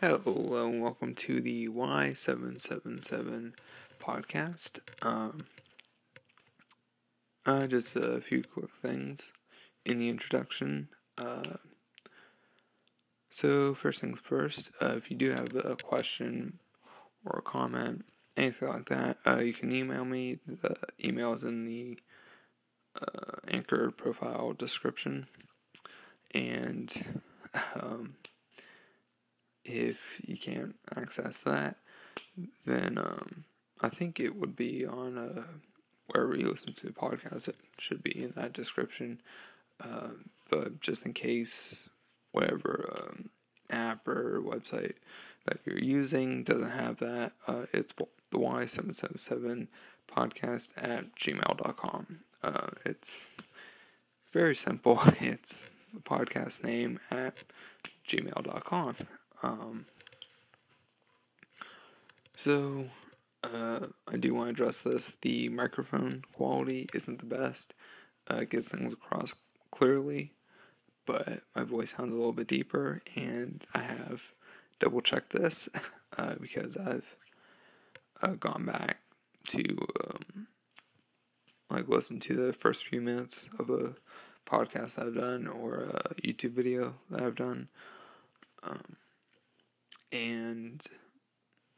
Hello and welcome to the Y777 podcast. Um, uh, just a few quick things in the introduction. Uh, so, first things first, uh, if you do have a question or a comment, anything like that, uh, you can email me. The email is in the uh, Anchor profile description. And um, if you can't access that, then um, I think it would be on uh, wherever you listen to the podcast. It should be in that description. Uh, but just in case, whatever um, app or website that you're using doesn't have that, uh, it's the Y777 podcast at gmail.com. Uh, it's very simple. It's the podcast name at gmail.com. Um, so, uh, I do want to address this. The microphone quality isn't the best. Uh, it gets things across clearly, but my voice sounds a little bit deeper, and I have double checked this uh, because I've uh, gone back to um, like listen to the first few minutes of a podcast I've done or a YouTube video that I've done. Um, and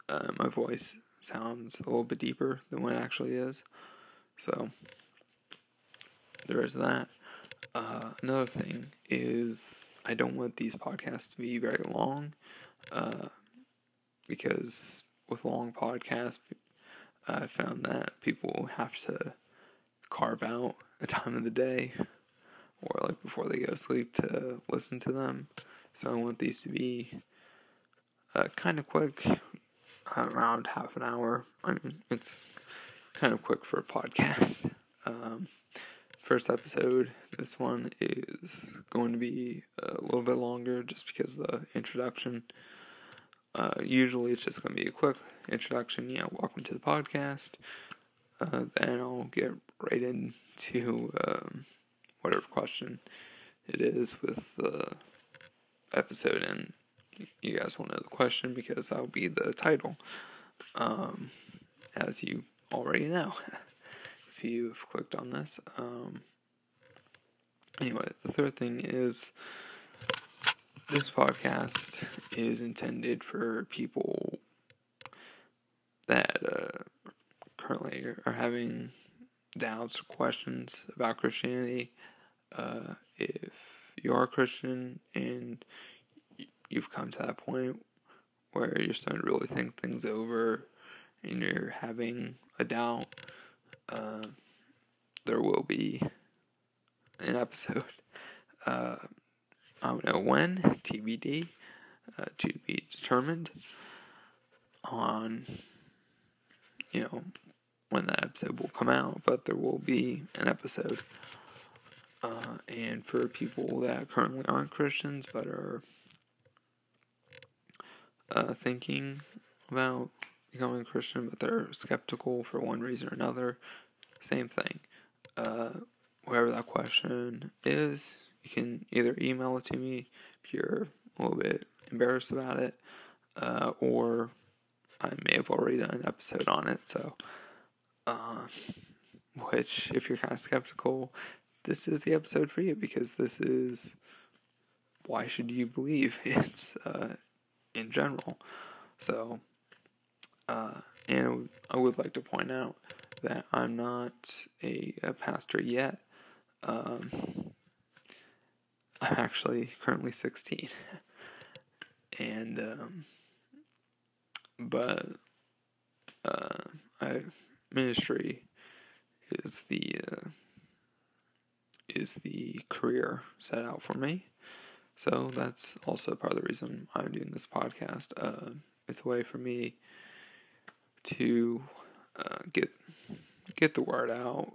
uh, my voice sounds a little bit deeper than what it actually is. So there is that. Uh, another thing is I don't want these podcasts to be very long, uh, because with long podcasts, I found that people have to carve out a time of the day or like before they go to sleep to listen to them. So I want these to be uh, kind of quick, around half an hour. I mean, it's kind of quick for a podcast. Um, first episode, this one is going to be a little bit longer just because the introduction. Uh, usually it's just going to be a quick introduction. Yeah, welcome to the podcast. Uh, then I'll get right into um, whatever question it is with the episode and you guys will know the question because that'll be the title, um, as you already know if you've clicked on this. Um, anyway, the third thing is this podcast is intended for people that uh, currently are having doubts or questions about Christianity. Uh, if you are a Christian and you've come to that point where you're starting to really think things over and you're having a doubt, uh, there will be an episode. Uh, I don't know when, TBD, uh, to be determined on, you know, when that episode will come out, but there will be an episode. Uh, and for people that currently aren't Christians but are uh, thinking about becoming a Christian, but they're skeptical for one reason or another, same thing. Uh, whatever that question is, you can either email it to me if you're a little bit embarrassed about it, uh, or I may have already done an episode on it. So, uh, which, if you're kind of skeptical, this is the episode for you because this is why should you believe it's uh, in general. So, uh, and I would like to point out that I'm not a, a pastor yet. Um, I'm actually currently 16. and, um, but, uh, I, ministry is the, uh, is the career set out for me. So that's also part of the reason I'm doing this podcast. Uh, it's a way for me to uh, get get the word out.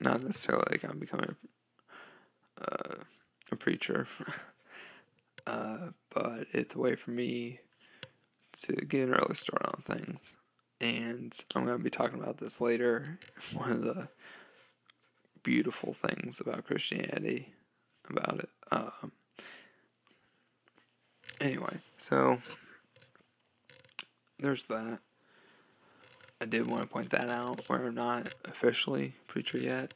Not necessarily like I'm becoming a, uh, a preacher, uh, but it's a way for me to get an early start on things. And I'm going to be talking about this later. One of the beautiful things about Christianity about it. Um, anyway, so there's that. I did want to point that out where I'm not officially preacher yet,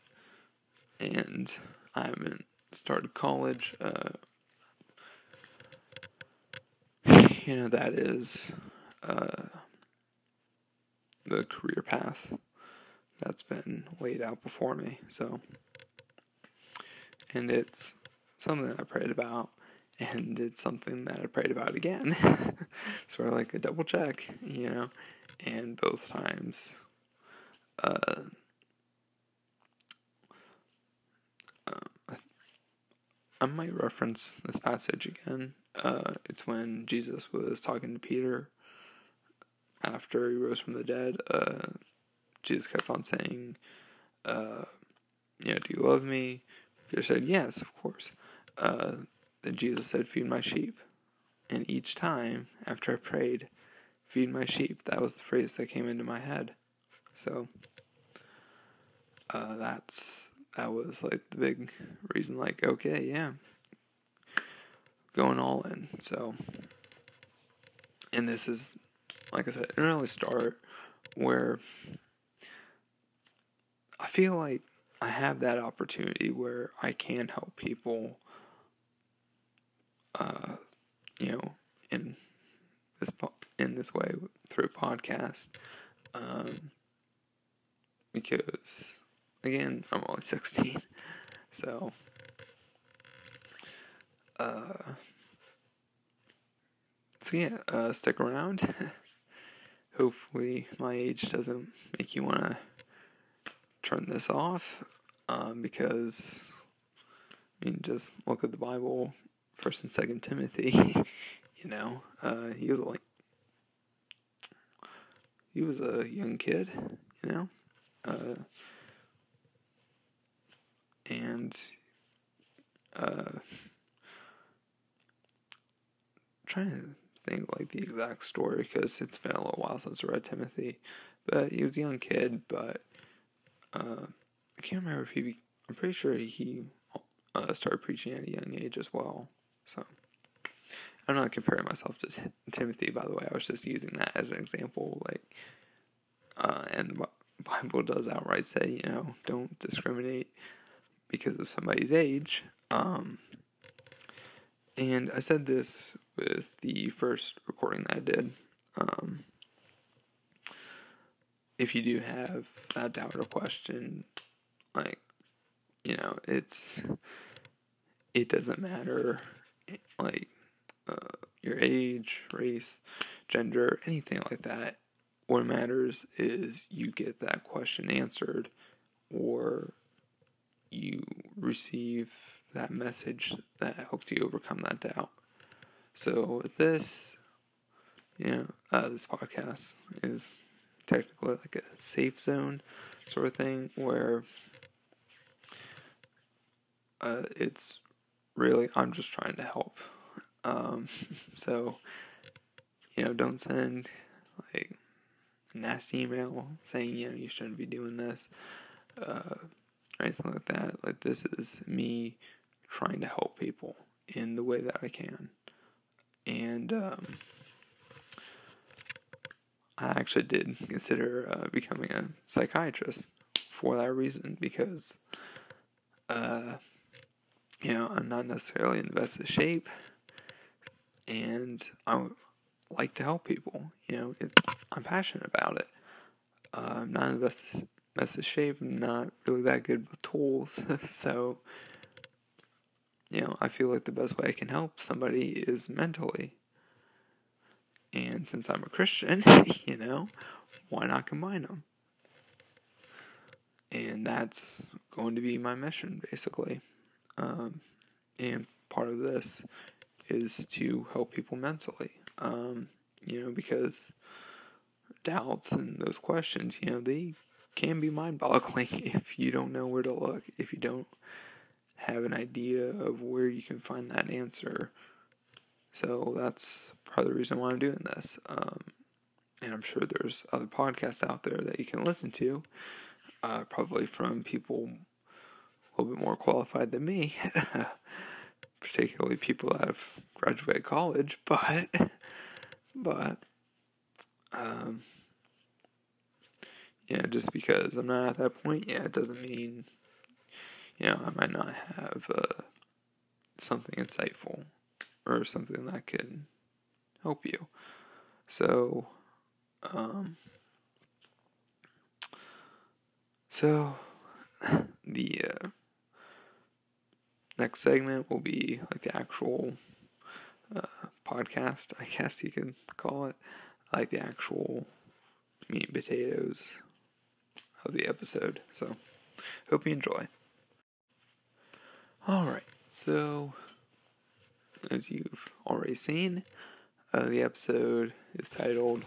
and I haven't started college. Uh, you know, that is uh, the career path that's been laid out before me. So, and it's something I prayed about, and it's something that I prayed about again. sort of like a double check, you know and both times uh, uh, I might reference this passage again. Uh, it's when Jesus was talking to Peter after he rose from the dead. Uh, Jesus kept on saying, uh, "You know, do you love me?" Peter said, "Yes, of course." Uh, then Jesus said, "Feed my sheep." And each time after I prayed, feed my sheep. That was the phrase that came into my head. So uh, that's that was like the big reason. Like, okay, yeah, going all in. So, and this is like I said, an early start where I feel like I have that opportunity where I can help people. Uh, you know, in this in this way through podcast. Um, because, again, I'm only 16. So, uh, so yeah, uh, stick around. Hopefully, my age doesn't make you want to turn this off. Um, because, I mean, just look at the Bible, First and Second Timothy. you know, uh, he was like he was a young kid, you know, uh, and uh, trying to think like the exact story because it's been a little while since I read Timothy, but he was a young kid, but uh, I can't remember if he. I'm pretty sure he uh, started preaching at a young age as well. So. I'm not comparing myself to Timothy, by the way. I was just using that as an example. Like, uh, and the Bible does outright say, you know, don't discriminate because of somebody's age. Um, and I said this with the first recording that I did. Um, if you do have a doubt or question, like, you know, it's, it doesn't matter, like, uh, your age, race, gender, anything like that. What matters is you get that question answered or you receive that message that helps you overcome that doubt. So with this, you know, uh, this podcast is technically like a safe zone sort of thing where uh, it's really I'm just trying to help um, so, you know, don't send like a nasty email saying, you know, you shouldn't be doing this, uh, or anything like that. Like, this is me trying to help people in the way that I can. And, um, I actually did consider uh, becoming a psychiatrist for that reason because, uh, you know, I'm not necessarily in the best of shape and I like to help people. You know, it's I'm passionate about it. Uh, I'm not in the best best of shape. I'm not really that good with tools, so you know, I feel like the best way I can help somebody is mentally. And since I'm a Christian, you know, why not combine them? And that's going to be my mission, basically. Um, and part of this is to help people mentally. Um, you know, because doubts and those questions, you know, they can be mind boggling if you don't know where to look, if you don't have an idea of where you can find that answer. So that's part of the reason why I'm doing this. Um, and I'm sure there's other podcasts out there that you can listen to, uh, probably from people a little bit more qualified than me particularly people that have graduated college, but but um yeah, just because I'm not at that point yet doesn't mean you know I might not have uh, something insightful or something that could help you. So um so the uh, next segment will be like the actual uh, podcast, I guess you can call it, like the actual meat and potatoes of the episode. So, hope you enjoy. Alright, so as you've already seen, uh, the episode is titled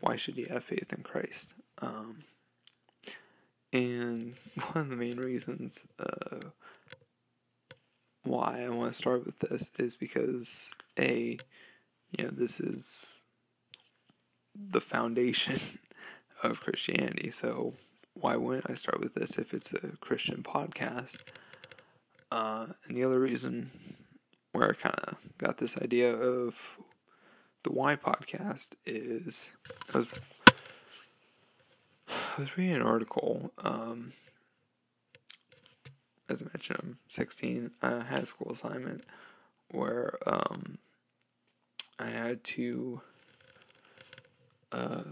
Why Should You Have Faith in Christ? Um, and one of the main reasons uh, why I want to start with this is because a, you know, this is the foundation of Christianity. So why wouldn't I start with this if it's a Christian podcast? Uh, and the other reason where I kind of got this idea of the Why podcast is I was I was reading an article. Um, as I mentioned, I'm 16. I had a school assignment where um, I had to uh,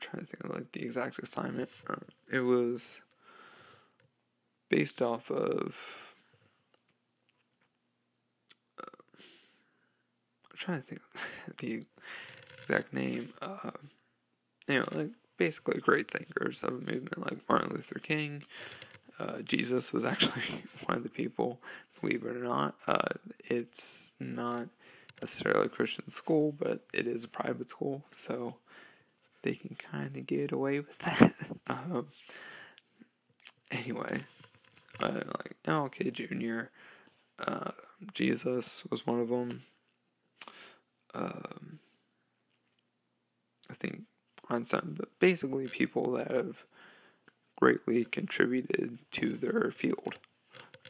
trying to think of like the exact assignment. Uh, it was based off of. Uh, I'm trying to think the exact name. Uh, you know, like basically great thinkers of a movement like Martin Luther King. Uh, Jesus was actually one of the people, believe it or not. Uh, it's not necessarily a Christian school, but it is a private school, so they can kind of get away with that. um, anyway, uh, like MLK Jr., uh, Jesus was one of them. Um, I think Einstein, but basically people that have greatly contributed to their field.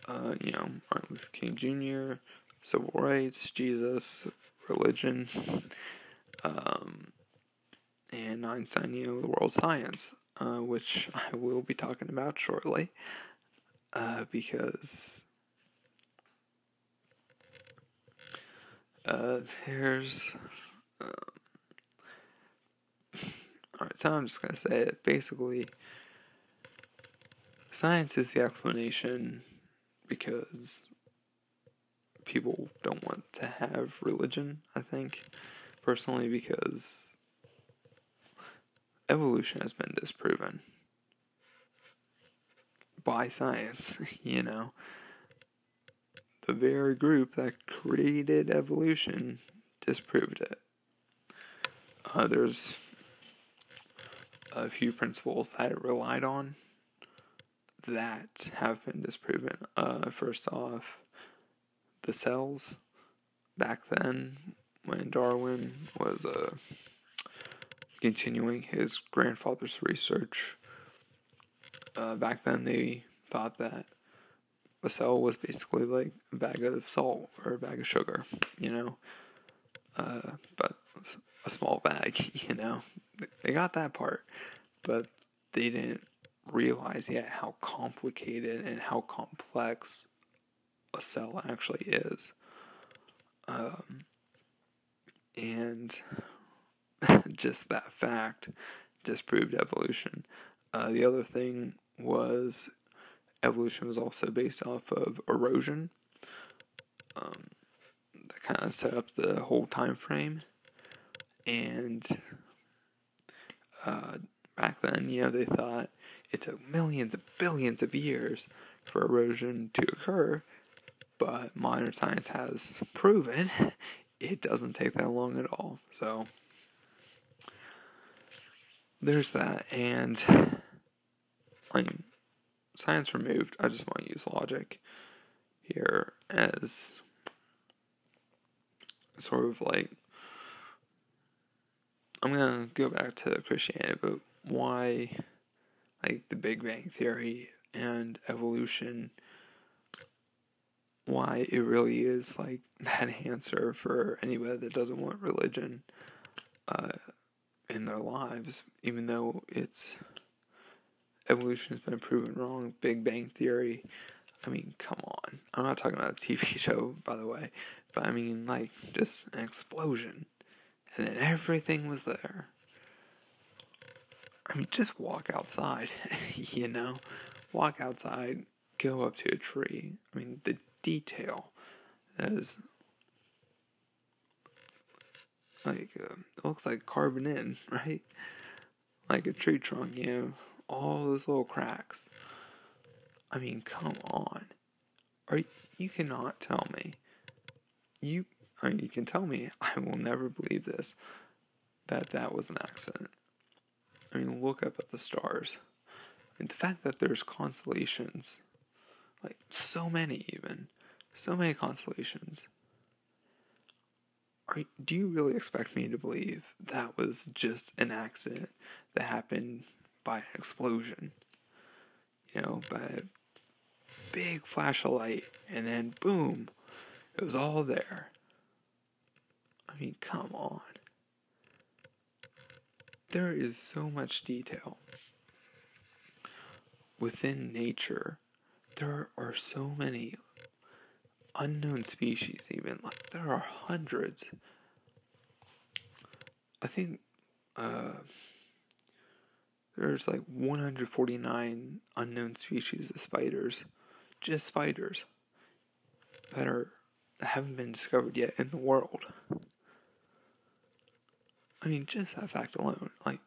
Uh, you know, Martin Luther King Jr., civil rights, Jesus, religion, um, and Einstein, you know, the world science, uh, which I will be talking about shortly, uh, because uh, there's. Um, Alright, so I'm just gonna say it. Basically, science is the explanation because people don't want to have religion, I think, personally, because evolution has been disproven by science, you know. The very group that created evolution disproved it. Uh, there's a few principles that it relied on that have been disproven. Uh, first off, the cells back then when Darwin was uh, continuing his grandfather's research. Uh, back then, they thought that a cell was basically like a bag of salt or a bag of sugar, you know, uh, but a small bag, you know. They got that part, but they didn't realize yet how complicated and how complex a cell actually is. Um, and just that fact disproved evolution. Uh, the other thing was evolution was also based off of erosion. Um, that kind of set up the whole time frame. And uh, back then, you know, they thought it took millions of billions of years for erosion to occur, but modern science has proven it doesn't take that long at all. So there's that, and I science removed. I just want to use logic here as sort of like I'm gonna go back to Christianity, but why, like the Big Bang Theory and evolution why it really is like that answer for anybody that doesn't want religion uh, in their lives, even though it's evolution has been proven wrong. Big Bang Theory. I mean, come on. I'm not talking about a TV show, by the way, but I mean, like, just an explosion. And then everything was there. I mean, just walk outside, you know? Walk outside, go up to a tree. I mean, the detail is like, uh, it looks like carbon in, right? Like a tree trunk, you know? All those little cracks. I mean, come on. Are you cannot tell me. You I mean, you can tell me I will never believe this that that was an accident. I mean, look up at the stars. And the fact that there's constellations, like so many even, so many constellations. Are, do you really expect me to believe that was just an accident that happened by an explosion? You know, by a big flash of light, and then boom, it was all there. I mean, come on. There is so much detail. Within nature, there are so many unknown species, even. Like, there are hundreds. I think uh, there's like 149 unknown species of spiders, just spiders, that are that haven't been discovered yet in the world. I mean, just that fact alone, like,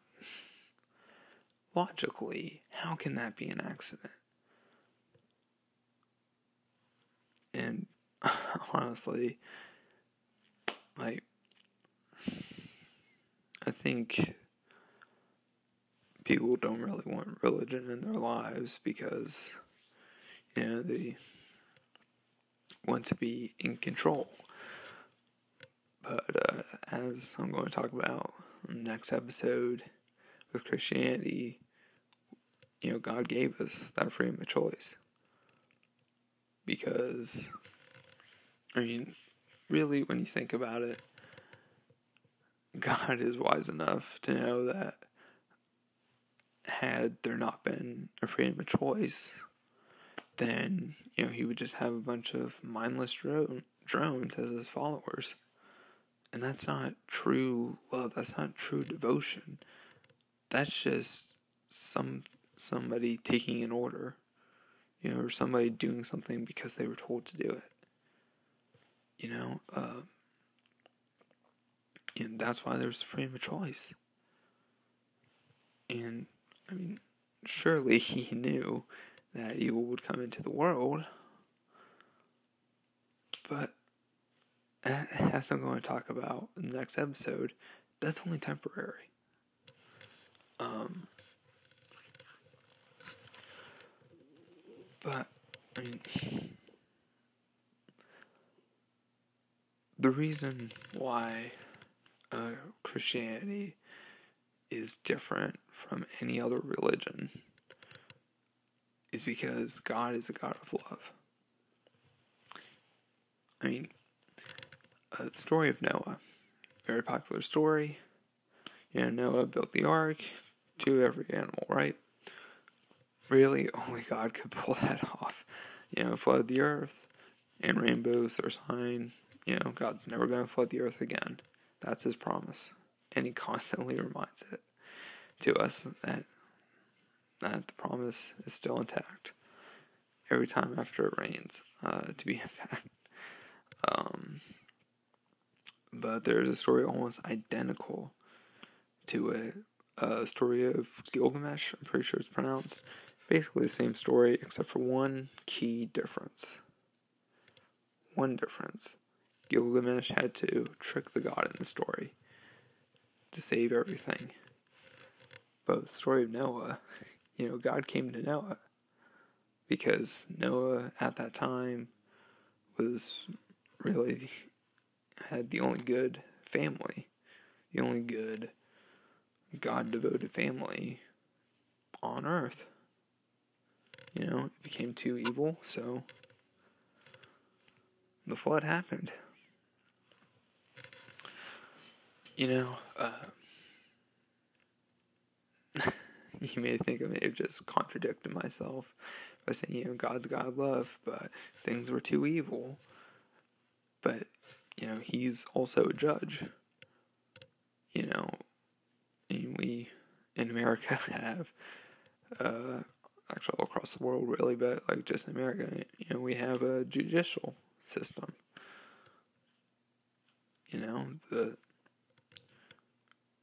logically, how can that be an accident? And honestly, like, I think people don't really want religion in their lives because, you know, they want to be in control. But uh, as I'm going to talk about next episode with Christianity, you know, God gave us that freedom of choice. Because, I mean, really, when you think about it, God is wise enough to know that had there not been a freedom of choice, then, you know, he would just have a bunch of mindless drone, drones as his followers. And that's not true love. That's not true devotion. That's just some somebody taking an order, you know, or somebody doing something because they were told to do it. You know, uh, and that's why there's freedom of choice. And I mean, surely he knew that evil would come into the world, but as I'm going to talk about in the next episode, that's only temporary. Um, but I mean, the reason why uh, Christianity is different from any other religion is because God is a God of love. I mean, the story of Noah. Very popular story. You know, Noah built the ark to every animal, right? Really, only God could pull that off. You know, flood the earth, and rainbows are sign. You know, God's never going to flood the earth again. That's his promise. And he constantly reminds it to us that that the promise is still intact every time after it rains, uh, to be in fact. Um, but there's a story almost identical to it. A story of Gilgamesh, I'm pretty sure it's pronounced. Basically the same story, except for one key difference. One difference. Gilgamesh had to trick the god in the story to save everything. But the story of Noah, you know, God came to Noah because Noah at that time was really had the only good family, the only good God devoted family on earth. You know, it became too evil, so the flood happened. You know, uh, you may think I may have just contradicted myself by saying, you know, God's God love, but things were too evil. But, you know, He's also a judge. You know, and we in America have, uh, actually all across the world really, but like just in America, you know, we have a judicial system. You know, the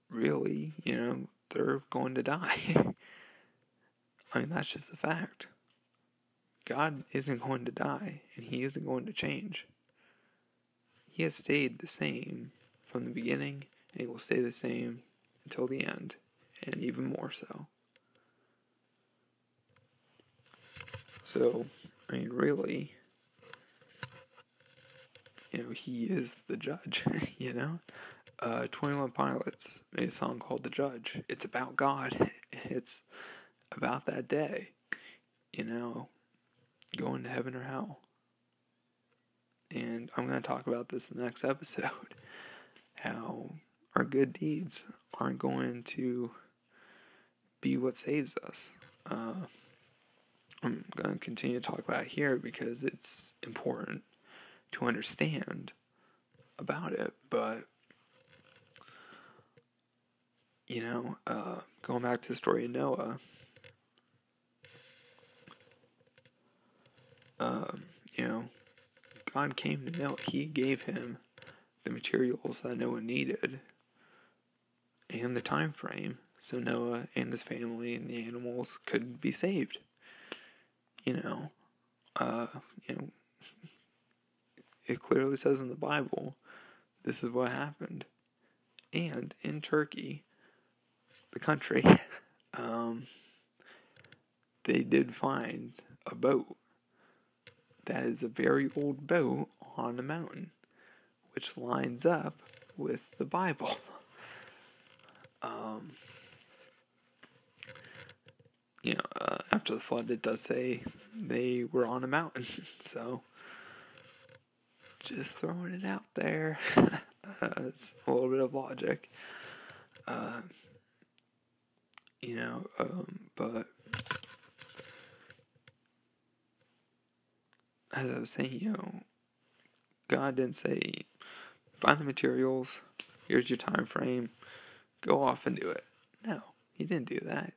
really, you know, they're going to die. I mean, that's just a fact. God isn't going to die, and He isn't going to change. He has stayed the same from the beginning, and He will stay the same until the end, and even more so. So, I mean, really, you know, He is the judge, you know? uh, 21 Pilots made a song called The Judge. It's about God. It's about that day, you know, going to heaven or hell. And I'm going to talk about this in the next episode how our good deeds aren't going to be what saves us. Uh, I'm going to continue to talk about here because it's important to understand about it, but you know, uh, going back to the story of Noah, um, you know, God came to Noah. He gave him the materials that Noah needed and the time frame so Noah and his family and the animals could be saved. You know, uh, you know, it clearly says in the Bible this is what happened. And in Turkey, the country, um, they did find a boat that is a very old boat on a mountain, which lines up with the Bible. Um, you know, uh, after the flood, it does say they were on a mountain, so just throwing it out there. uh, it's a little bit of logic. Uh, you know, um, but as I was saying, you know, God didn't say, find the materials, here's your time frame, go off and do it. No, He didn't do that.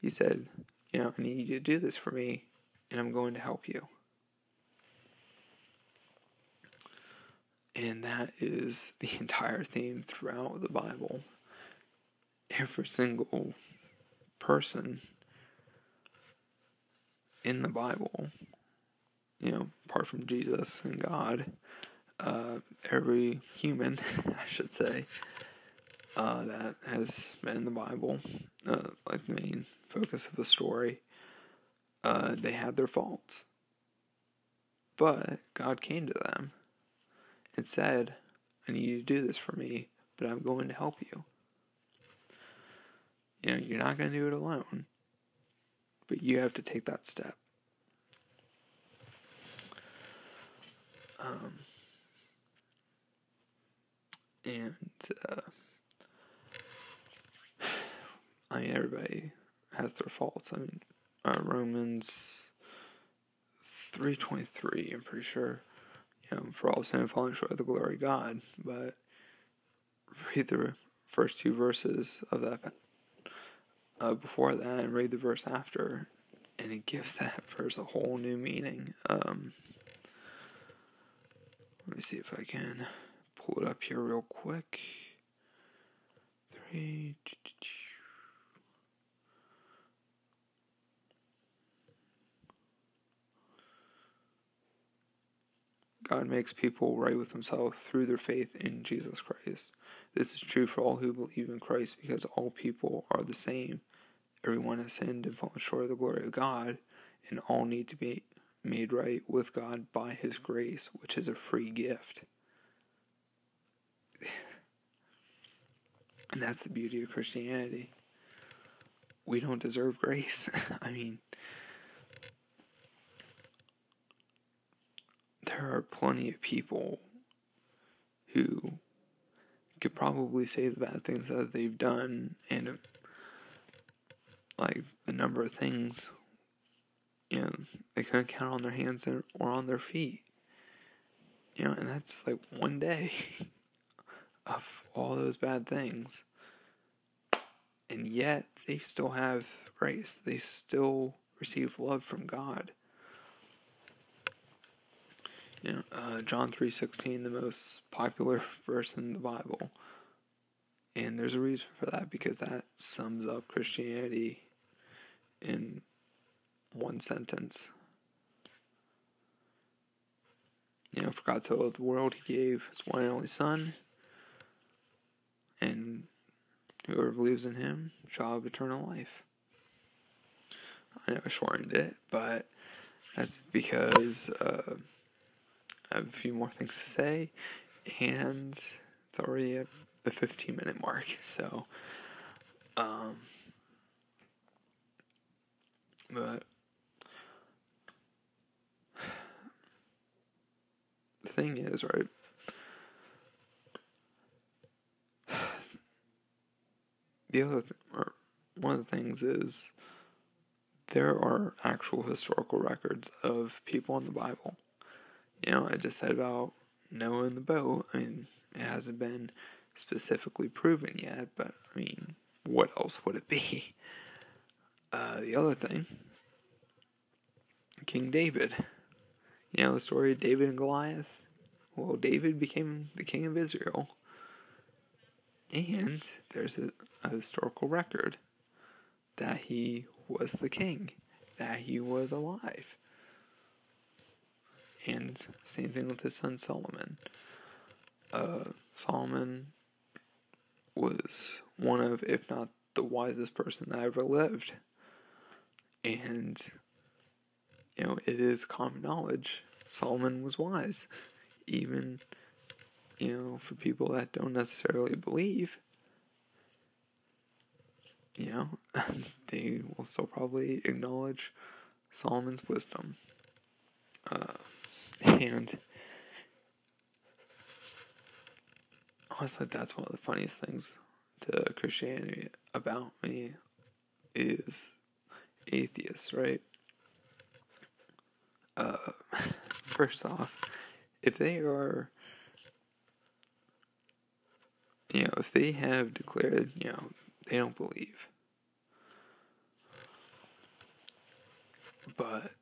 He said, you know, I need you to do this for me, and I'm going to help you. And that is the entire theme throughout the Bible. Every single person in the Bible, you know, apart from Jesus and God, uh, every human, I should say, uh, that has been in the Bible, uh, like the main focus of the story, uh, they had their faults. But God came to them and said, I need you to do this for me, but I'm going to help you. You know, you're not going to do it alone, but you have to take that step. Um, and uh, I mean, everybody has their faults. I mean, uh, Romans three twenty three. I'm pretty sure. You know, for all sin and falling short of the glory of God. But read the first two verses of that uh, before that and read the verse after, and it gives that verse a whole new meaning. Um, let me see if I can pull it up here real quick. Three. God makes people right with Himself through their faith in Jesus Christ. This is true for all who believe in Christ because all people are the same. Everyone has sinned and fallen short of the glory of God, and all need to be made right with God by His grace, which is a free gift. and that's the beauty of Christianity. We don't deserve grace. I mean, there are plenty of people who could probably say the bad things that they've done and like the number of things know they couldn't count on their hands or on their feet. You know and that's like one day of all those bad things. And yet they still have grace. They still receive love from god. You know, uh, John three sixteen, the most popular verse in the Bible, and there's a reason for that because that sums up Christianity in one sentence. You know, for God so loved the world, He gave His one and only Son, and whoever believes in Him shall have eternal life. I know I shortened it, but that's because. Uh, I have a few more things to say, and it's already at the 15 minute mark. So, um, but thing is, right? The other, th- or one of the things is there are actual historical records of people in the Bible you know, I just said about Noah and the boat. I mean, it hasn't been specifically proven yet, but I mean, what else would it be? Uh, the other thing, King David. You know the story of David and Goliath? Well, David became the king of Israel. And there's a, a historical record that he was the king, that he was alive. And same thing with his son Solomon. Uh, Solomon was one of, if not the wisest person that ever lived. And, you know, it is common knowledge Solomon was wise. Even, you know, for people that don't necessarily believe, you know, they will still probably acknowledge Solomon's wisdom. Uh, and honestly, that's one of the funniest things to Christianity about me is atheists, right? Uh, first off, if they are, you know, if they have declared, you know, they don't believe, but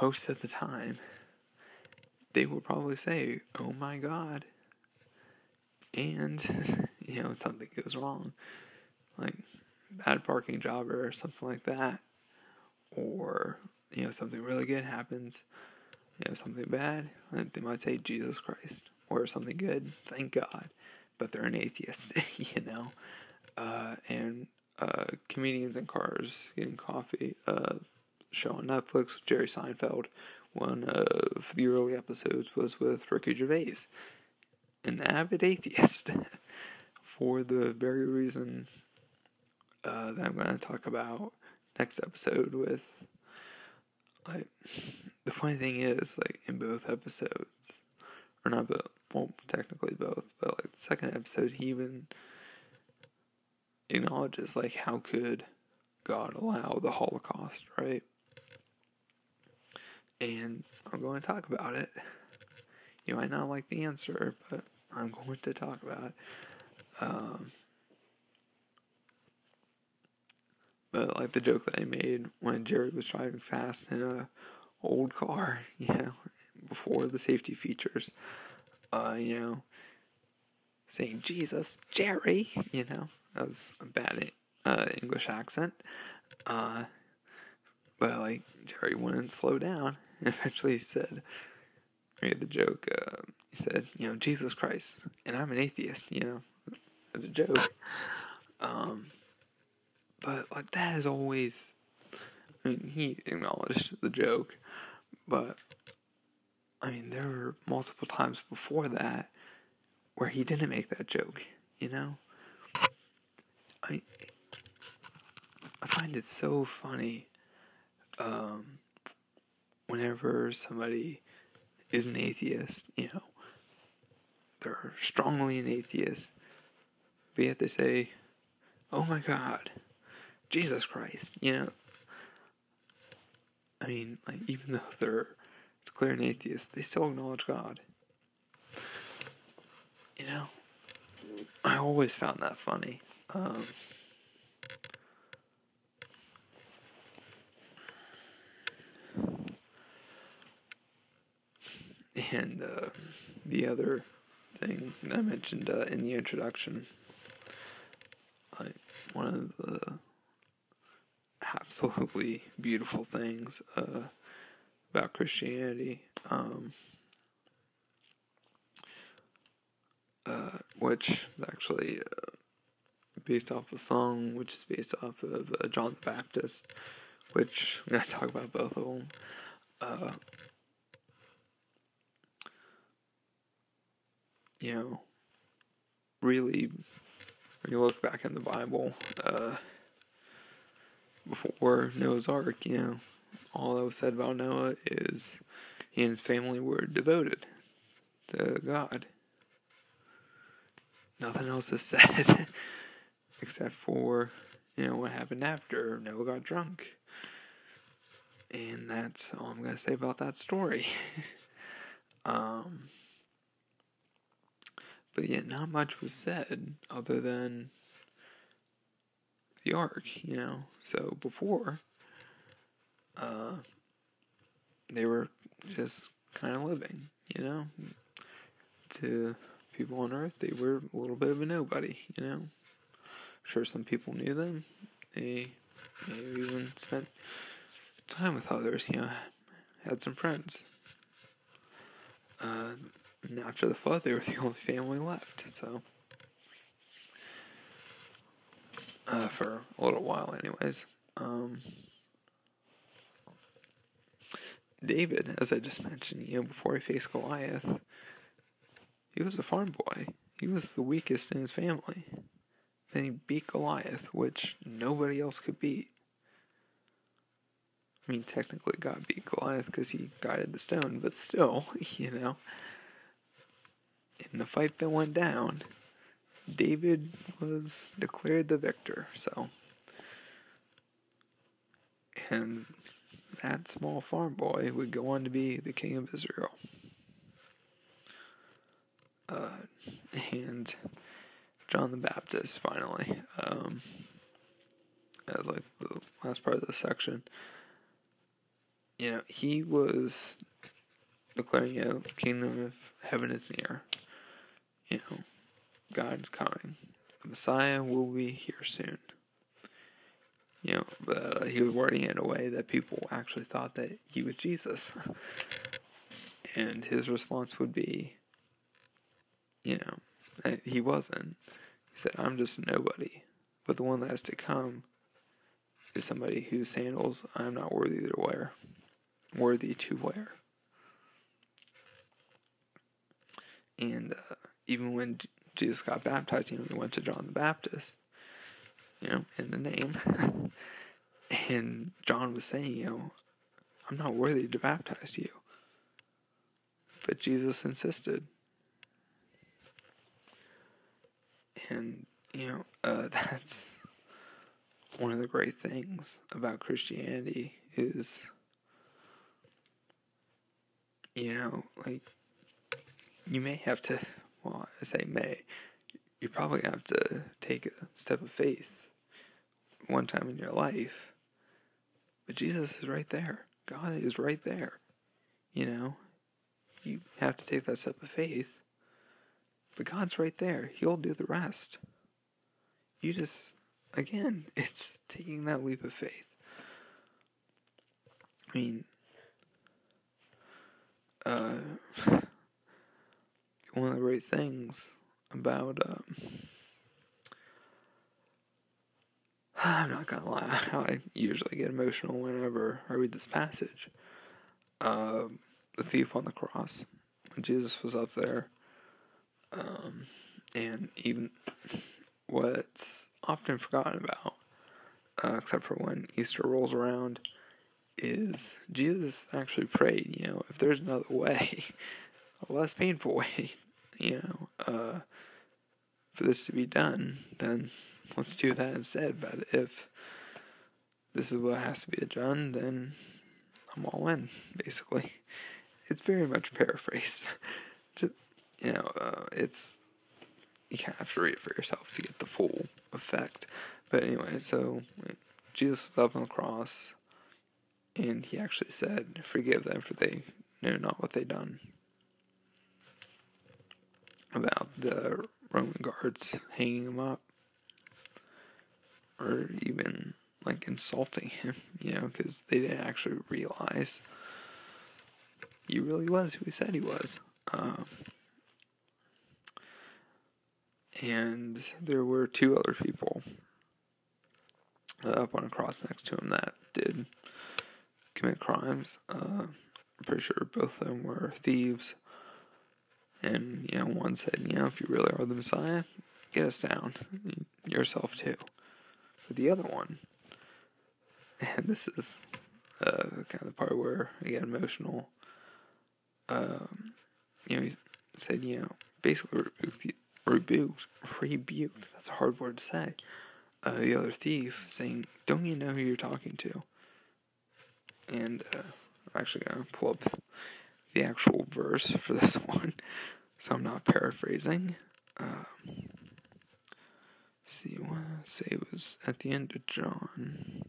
most of the time, they will probably say, Oh my God. And, you know, something goes wrong. Like, bad parking job or something like that. Or, you know, something really good happens. You know, something bad, they might say Jesus Christ. Or something good, thank God. But they're an atheist, you know? Uh, and uh, comedians in cars getting coffee. Uh, show on Netflix with Jerry Seinfeld. One of the early episodes was with Ricky Gervais, an avid atheist, for the very reason uh, that I'm going to talk about next episode with. Like, the funny thing is, like, in both episodes, or not both, well, technically both, but like the second episode, he even acknowledges, like, how could God allow the Holocaust, right? and I'm going to talk about it. You might not like the answer, but I'm going to talk about it. Um, but like the joke that I made when Jerry was driving fast in a old car, you know, before the safety features, uh, you know, saying Jesus, Jerry, you know, that was a bad uh, English accent. Uh, but like Jerry wouldn't slow down, eventually he said, made the joke, uh, he said, you know, Jesus Christ, and I'm an atheist, you know, as a joke. Um, but like that is always, I mean, he acknowledged the joke, but I mean, there were multiple times before that where he didn't make that joke, you know? I I find it so funny um, whenever somebody is an atheist, you know, they're strongly an atheist, but yet they say, oh my God, Jesus Christ, you know. I mean, like, even though they're declaring atheists, they still acknowledge God. You know, I always found that funny. Um, and uh, the other thing I mentioned uh, in the introduction, I, one of the absolutely beautiful things uh, about Christianity, um, uh, which is actually uh, based off a song, which is based off of uh, John the Baptist, which I'm gonna talk about both of them. Uh, you know, really, when you look back in the Bible, uh, before Noah's Ark, you know, all that was said about Noah is he and his family were devoted to God. Nothing else is said except for, you know, what happened after Noah got drunk. And that's all I'm going to say about that story. um, but yet, not much was said other than the ark, you know. So before, uh, they were just kind of living, you know. To people on Earth, they were a little bit of a nobody, you know. sure some people knew them. They maybe even spent time with others, you know, had some friends. Uh, and after the flood, they were the only family left, so. Uh, for a little while, anyways. Um, David, as I just mentioned, you know, before he faced Goliath, he was a farm boy. He was the weakest in his family. Then he beat Goliath, which nobody else could beat. I mean, technically, God beat Goliath because he guided the stone, but still, you know in the fight that went down, David was declared the victor. So, and that small farm boy would go on to be the king of Israel. Uh, and John the Baptist finally, um, as like the last part of the section. You know, he was declaring, you know, kingdom of heaven is near you know, God's coming. The Messiah will be here soon. You know, uh, he was wording it in a way that people actually thought that he was Jesus. and his response would be, you know, he wasn't. He said, I'm just nobody. But the one that has to come is somebody whose sandals I'm not worthy to wear. Worthy to wear. And uh, even when Jesus got baptized, you know, he went to John the Baptist, you know, in the name. and John was saying, you know, I'm not worthy to baptize you. But Jesus insisted. And, you know, uh, that's one of the great things about Christianity is, you know, like, you may have to well, I say may, you probably have to take a step of faith one time in your life. But Jesus is right there. God is right there. You know, you have to take that step of faith. But God's right there. He'll do the rest. You just, again, it's taking that leap of faith. I mean, uh, one of the great things about um, I'm not gonna lie, I usually get emotional whenever I read this passage. Uh, the thief on the cross, when Jesus was up there, um, and even what's often forgotten about, uh, except for when Easter rolls around, is Jesus actually prayed, you know, if there's another way, a less painful way, you know, uh, for this to be done, then let's do that instead. But if this is what has to be done, then I'm all in, basically. It's very much paraphrased. Just, you know, uh, it's, you have to read it for yourself to get the full effect. But anyway, so Jesus was up on the cross, and he actually said, Forgive them, for they know not what they done. About the Roman guards hanging him up, or even like insulting him, you know, because they didn't actually realize he really was who he said he was. Um, and there were two other people uh, up on a cross next to him that did commit crimes. Uh, I'm pretty sure both of them were thieves. And, you know, one said, you know, if you really are the Messiah, get us down. Yourself too. But the other one, and this is uh, kind of the part where I get emotional. Um, you know, he said, you know, basically rebuked, rebuked, rebuked. That's a hard word to say. Uh, the other thief saying, "Don't you know who you're talking to?" And uh, I'm actually gonna pull up the actual verse for this one, so I'm not paraphrasing. Um, see, what I say it was at the end of John.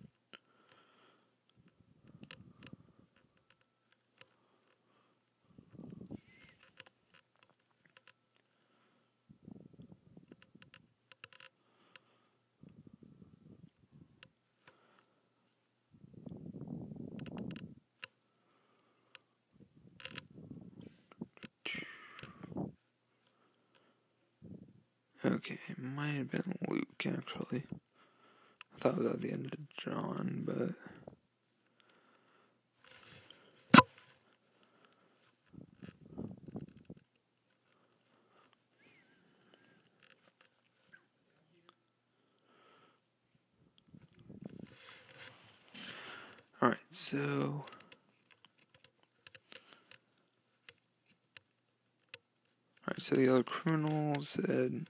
Okay, it might have been Luke actually. I thought it was at the end of John, but. Alright, so. Alright, so the other criminals said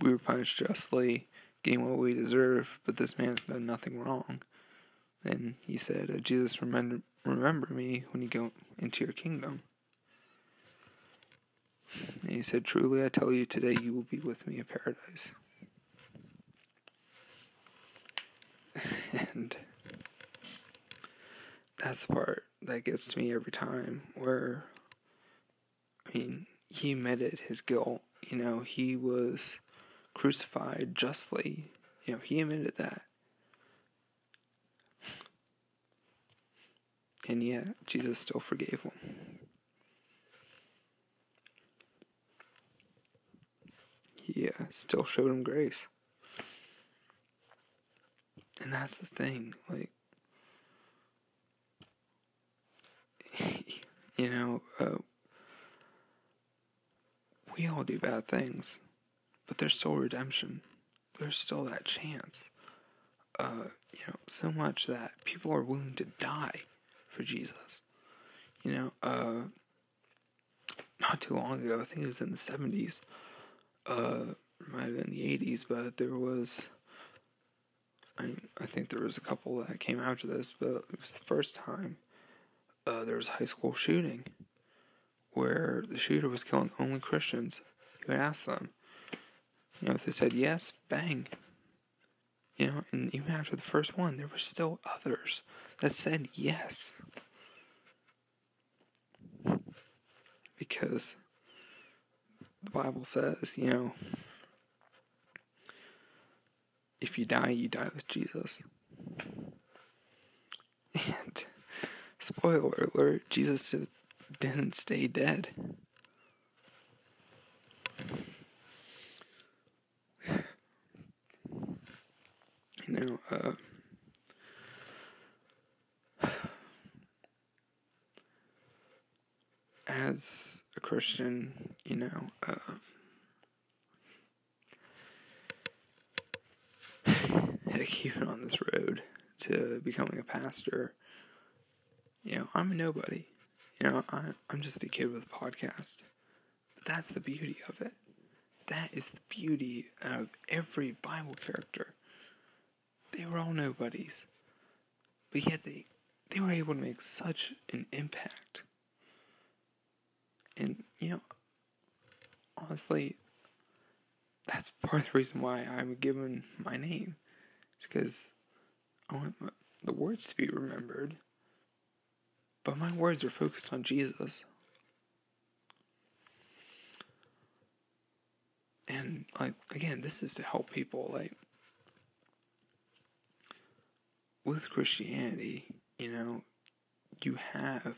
we were punished justly, getting what we deserve, but this man has done nothing wrong. And he said, uh, Jesus, remember, remember me when you go into your kingdom. And he said, Truly I tell you, today you will be with me in paradise. and that's the part that gets to me every time where, I mean, he admitted his guilt. You know, he was crucified justly. You know, he admitted that. And yet, Jesus still forgave him. He uh, still showed him grace. And that's the thing, like, you know, uh, we all do bad things. But there's still redemption. There's still that chance. Uh, you know, so much that people are willing to die for Jesus. You know, uh, not too long ago, I think it was in the 70s, uh, might have been the 80s, but there was, I, I think there was a couple that came after this, but it was the first time uh, there was a high school shooting where the shooter was killing only Christians. You would ask them, you know, if they said yes, bang. You know, and even after the first one, there were still others that said yes. Because the Bible says, you know, if you die, you die with Jesus. And spoiler alert, Jesus didn't stay dead. You know, uh, as a Christian, you know, uh, even on this road to becoming a pastor, You know, I'm a nobody. You know, I, I'm just a kid with a podcast. But that's the beauty of it. That is the beauty of every Bible character. They were all nobodies. But yet they they were able to make such an impact. And you know, honestly, that's part of the reason why I'm given my name. It's because I want the words to be remembered, but my words are focused on Jesus. And like again, this is to help people like with Christianity, you know, you have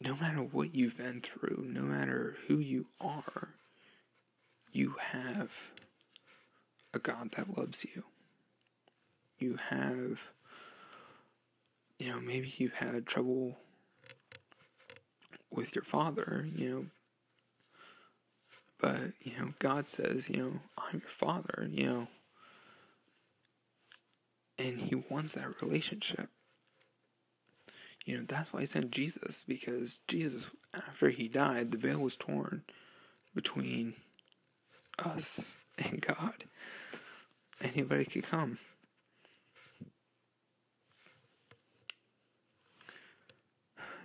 no matter what you've been through, no matter who you are, you have a God that loves you. You have, you know, maybe you've had trouble with your father, you know, but, you know, God says, you know, I'm your father, you know, and He wants that relationship. You know, that's why He sent Jesus, because Jesus, after He died, the veil was torn between us and God. Anybody could come.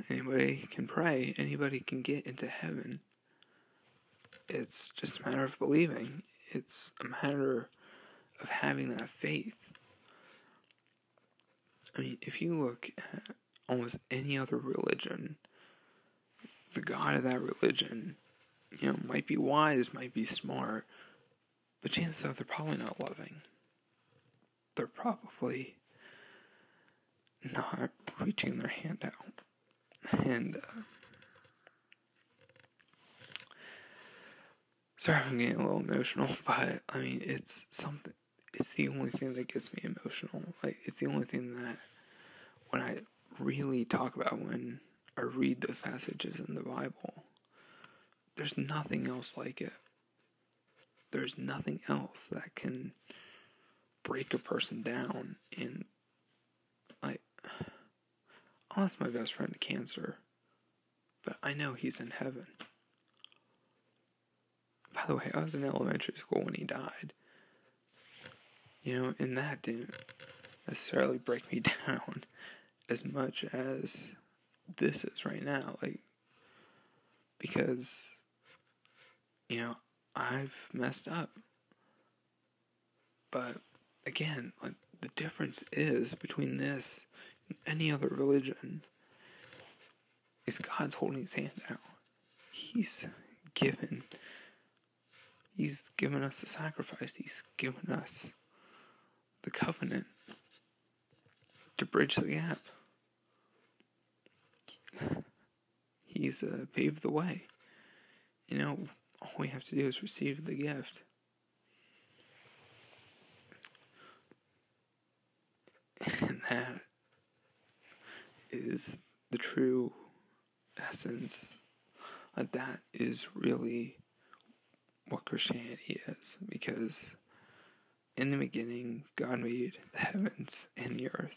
Anybody can pray. Anybody can get into heaven. It's just a matter of believing. It's a matter of having that faith. I mean, if you look at almost any other religion, the God of that religion you know, might be wise, might be smart, but chances are they're probably not loving. They're probably not reaching their hand out. And, uh, sorry I'm getting a little emotional, but I mean, it's something, it's the only thing that gets me emotional. Like, it's the only thing that when I really talk about when I read those passages in the Bible there's nothing else like it. There's nothing else that can break a person down and like I lost my best friend to cancer, but I know he's in heaven. By the way, I was in elementary school when he died. You know, and that didn't necessarily break me down as much as this is right now. Like, because you know, I've messed up. But again, like the difference is between this and any other religion is God's holding his hand out. He's given He's given us the sacrifice. He's given us the covenant to bridge the gap. He's uh, paved the way. You know, all we have to do is receive the gift. And that is the true essence. that is really what Christianity is. Because in the beginning, God made the heavens and the earth.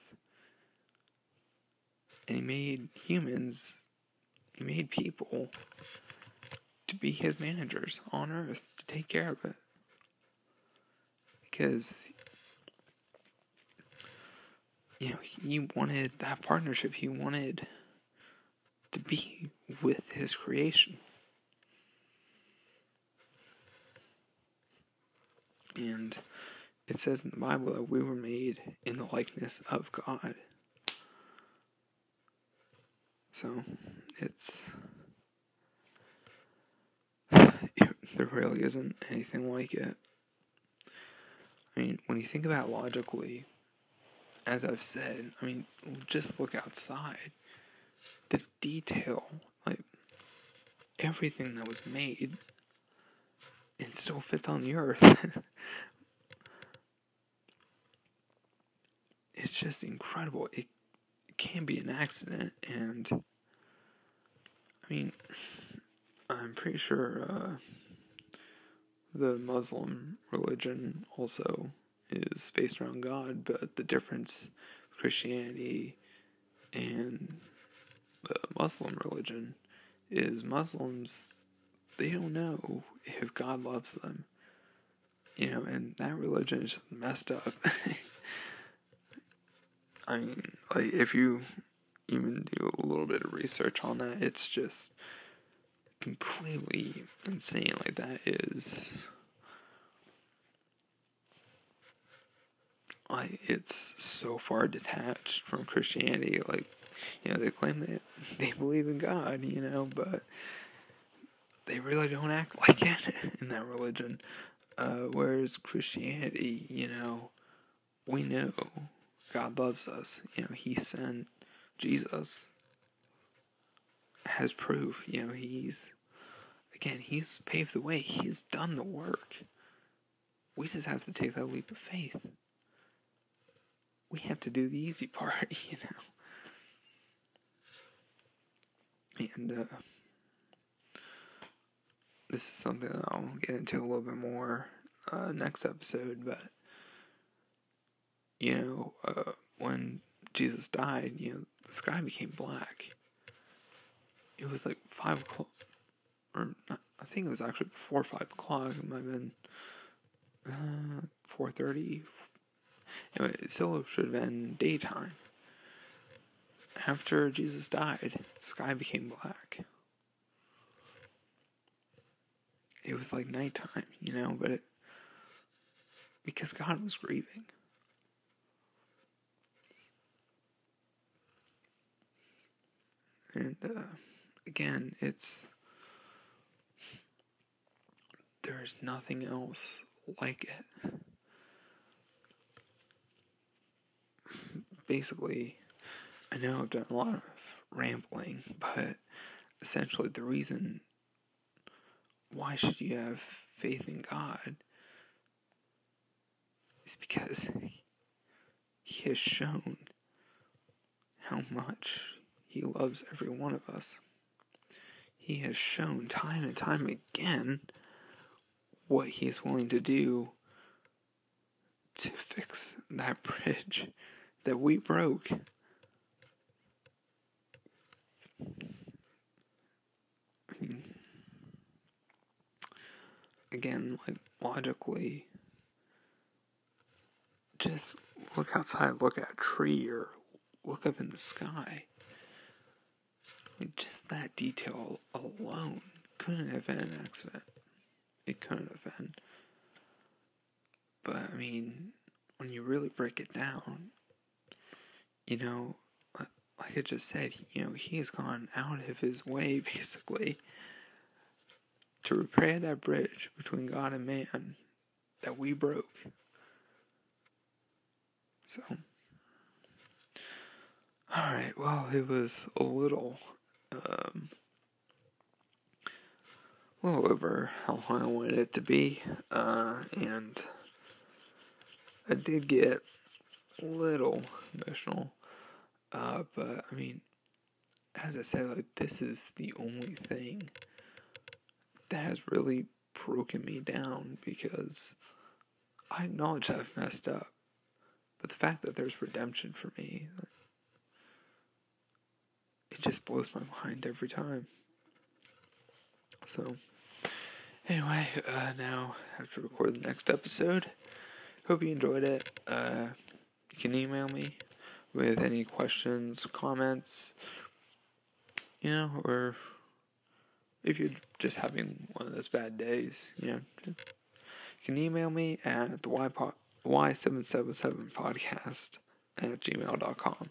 And He made humans, He made people to be his managers on earth to take care of it. Because you know, he wanted that partnership. He wanted to be with his creation. And it says in the Bible that we were made in the likeness of God. So it's there really isn't anything like it. I mean, when you think about logically, as I've said, I mean, just look outside. The detail, like everything that was made, it still fits on the earth. it's just incredible. It, it can be an accident, and I mean, I'm pretty sure. Uh, the Muslim religion also is based around God, but the difference Christianity and the Muslim religion is Muslims they don't know if God loves them. You know, and that religion is messed up. I mean, like if you even do a little bit of research on that, it's just completely insane. Like that is like it's so far detached from Christianity. Like, you know, they claim that they believe in God, you know, but they really don't act like it in that religion. Uh, whereas Christianity, you know, we know God loves us. You know, He sent Jesus as proof. You know, He's, again, He's paved the way, He's done the work. We just have to take that leap of faith. We have to do the easy part, you know. And, uh, this is something that I'll get into a little bit more uh, next episode, but you know, uh, when Jesus died, you know, the sky became black. It was like five o'clock, or not, I think it was actually before five o'clock. It might have been uh, four thirty. Anyway, it still should have been daytime. After Jesus died, the sky became black. It was like nighttime, you know, but it because God was grieving. And uh, again, it's there's nothing else like it. Basically, I know I've done a lot of rambling, but essentially the reason why should you have faith in God is because He has shown how much He loves every one of us. He has shown time and time again what He is willing to do to fix that bridge that we broke. again, like logically, just look outside, look at a tree, or look up in the sky. Just that detail alone couldn't have been an accident. It couldn't have been. But I mean, when you really break it down, you know, like I just said, you know, he has gone out of his way basically to repair that bridge between God and man that we broke. So, alright, well, it was a little, um, little over how I wanted it to be, uh, and I did get a little emotional, uh, but I mean, as I said, like, this is the only thing that has really broken me down because I acknowledge I've messed up. But the fact that there's redemption for me, it just blows my mind every time. So, anyway, uh, now I have to record the next episode. Hope you enjoyed it. Uh, you can email me with any questions, comments, you know, or if you're just having one of those bad days, you know, you can email me at the y777podcast at gmail.com.